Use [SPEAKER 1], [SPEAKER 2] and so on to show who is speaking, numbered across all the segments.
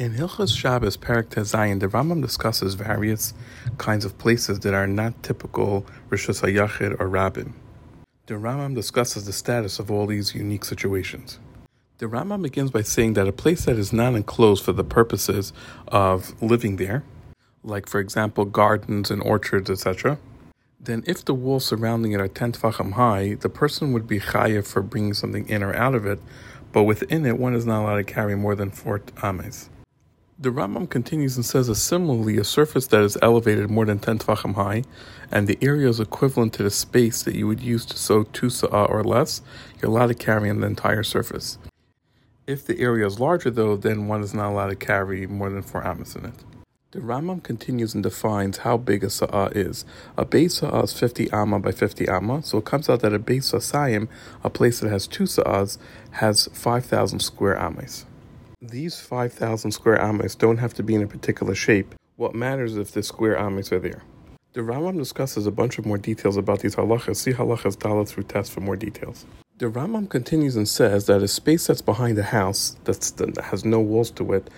[SPEAKER 1] In Hilchas Shabbos Perek Tezayin, the Rambam discusses various kinds of places that are not typical Rishus HaYachid or Rabbim. The Rambam discusses the status of all these unique situations. The Rambam begins by saying that a place that is not enclosed for the purposes of living there, like for example gardens and orchards, etc., then if the walls surrounding it are 10 tfachim high, the person would be chayiv for bringing something in or out of it, but within it one is not allowed to carry more than 4 ames. The Rambam continues and says that similarly, a surface that is elevated more than 10 tefachim high, and the area is equivalent to the space that you would use to sow two sa'ah or less, you're allowed to carry on the entire surface. If the area is larger though, then one is not allowed to carry more than 4 amas in it. The Rambam continues and defines how big a sa'ah is. A beis sa'ah is 50 amma by 50 amma, so it comes out that a beis sa'ayim, a place that has two sa'ahs, has 5,000 square amas. These 5,000 square ames don't have to be in a particular shape. What matters is if the square ames are there. The Rambam discusses a bunch of more details about these halachas. See halachas Dalet through Tes for more details. The Rambam continues and says that a space that's behind a house that's, that has no walls to it,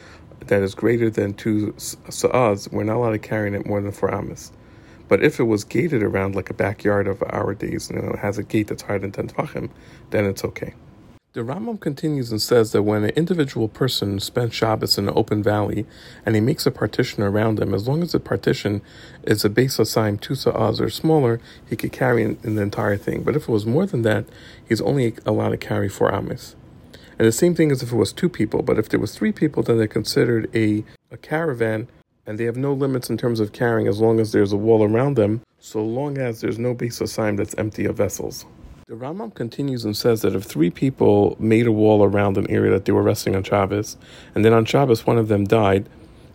[SPEAKER 1] that is greater than two sa'as, we're not allowed to carry it more than four amas. But if it was gated around like a backyard of our days and it has a gate that's higher than 10 tefachim, then it's okay. The Rambam continues and says that when an individual person spends Shabbos in an open valley and he makes a partition around him, as long as the partition is a base assigned two sa'as or smaller, he could carry in, in, the entire thing. But if it was more than that, he's only allowed to carry four ames. And the same thing as if it was two people, but if there was three people, then they're considered a, a caravan and they have no limits in terms of carrying as long as there's a wall around them, so long as there's no base of assigned that's empty of vessels. The Rambam continues and says that if three people made a wall around an area that they were resting on Shabbos, and then on Shabbos one of them died,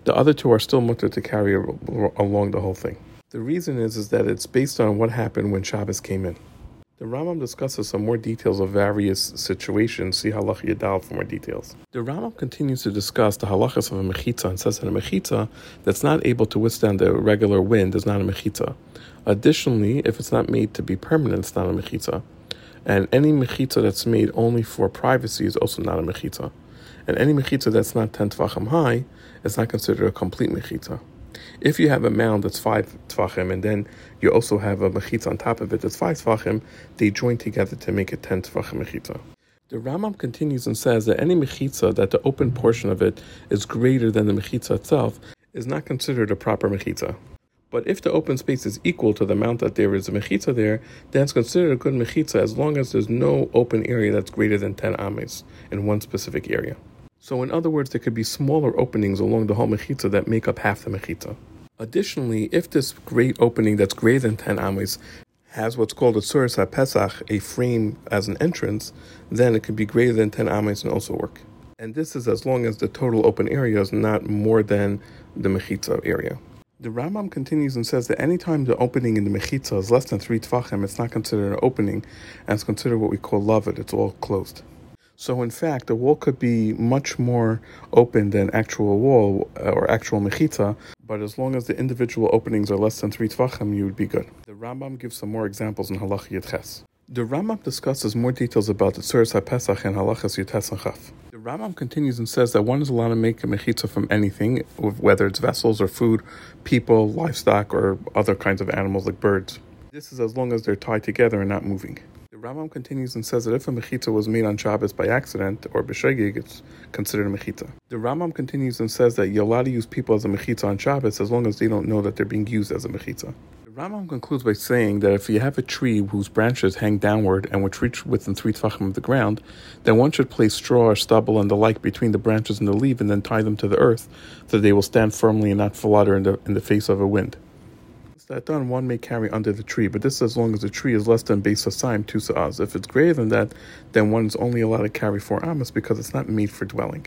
[SPEAKER 1] the other two are still muttar to carry along the whole thing. The reason is, is that it's based on what happened when Shabbos came in. The Rambam discusses some more details of various situations. See Halach Yadal for more details. The Rambam continues to discuss the halachas of a mechitza and says that a mechitza that's not able to withstand the regular wind is not a mechitza. Additionally, if it's not made to be permanent, it's not a mechitza. And any mechitza that's made only for privacy is also not a mechitza. And any mechitza that's not 10 tefachim high is not considered a complete mechitza. If you have a mound that's 5 tefachim and then you also have a mechitza on top of it that's 5 tefachim, they join together to make a 10 tefachim mechitza. The Rambam continues and says that any mechitza that the open portion of it is greater than the mechitza itself is not considered a proper mechitza. But if the open space is equal to the amount that there is a mechitza there, then it's considered a good mechitza as long as there's no open area that's greater than 10 ames in one specific area. So, in other words, there could be smaller openings along the whole mechitza that make up half the mechitza. Additionally, if this great opening that's greater than 10 ames has what's called a tzuris pesach, a frame as an entrance, then it could be greater than 10 ames and also work. And this is as long as the total open area is not more than the mechitza area. The Rambam continues and says that anytime the opening in the mechitza is less than three tefachim, it's not considered an opening, and it's considered what we call lavud. It's all closed. So in fact, the wall could be much more open than actual wall uh, or actual mechitza, but as long as the individual openings are less than three tefachim, you would be good. The Rambam gives some more examples in Halach Yedches. The Rambam discusses more details about the Tzuris HaPesach and Halachas Yutes and Chaf. The Rambam continues and says that one is allowed to make a mechitza from anything, whether it's vessels or food, people, livestock, or other kinds of animals like birds. This is as long as they're tied together and not moving. The Rambam continues and says that if a mechitza was made on Shabbos by accident or b'shegig, it's considered a mechitza. The Rambam continues and says that you're allowed to use people as a mechitza on Shabbos as long as they don't know that they're being used as a mechitza. Rambam concludes by saying that if you have a tree whose branches hang downward and which reach within three tefachim of the ground, then one should place straw or stubble and the like between the branches and the leaf and then tie them to the earth, so they will stand firmly and not flutter in the, in the face of a wind. Once that done, one may carry under the tree, but this is as long as the tree is less than base assigned two sa'as. If it's greater than that, then one is only allowed to carry four amas because it's not made for dwelling.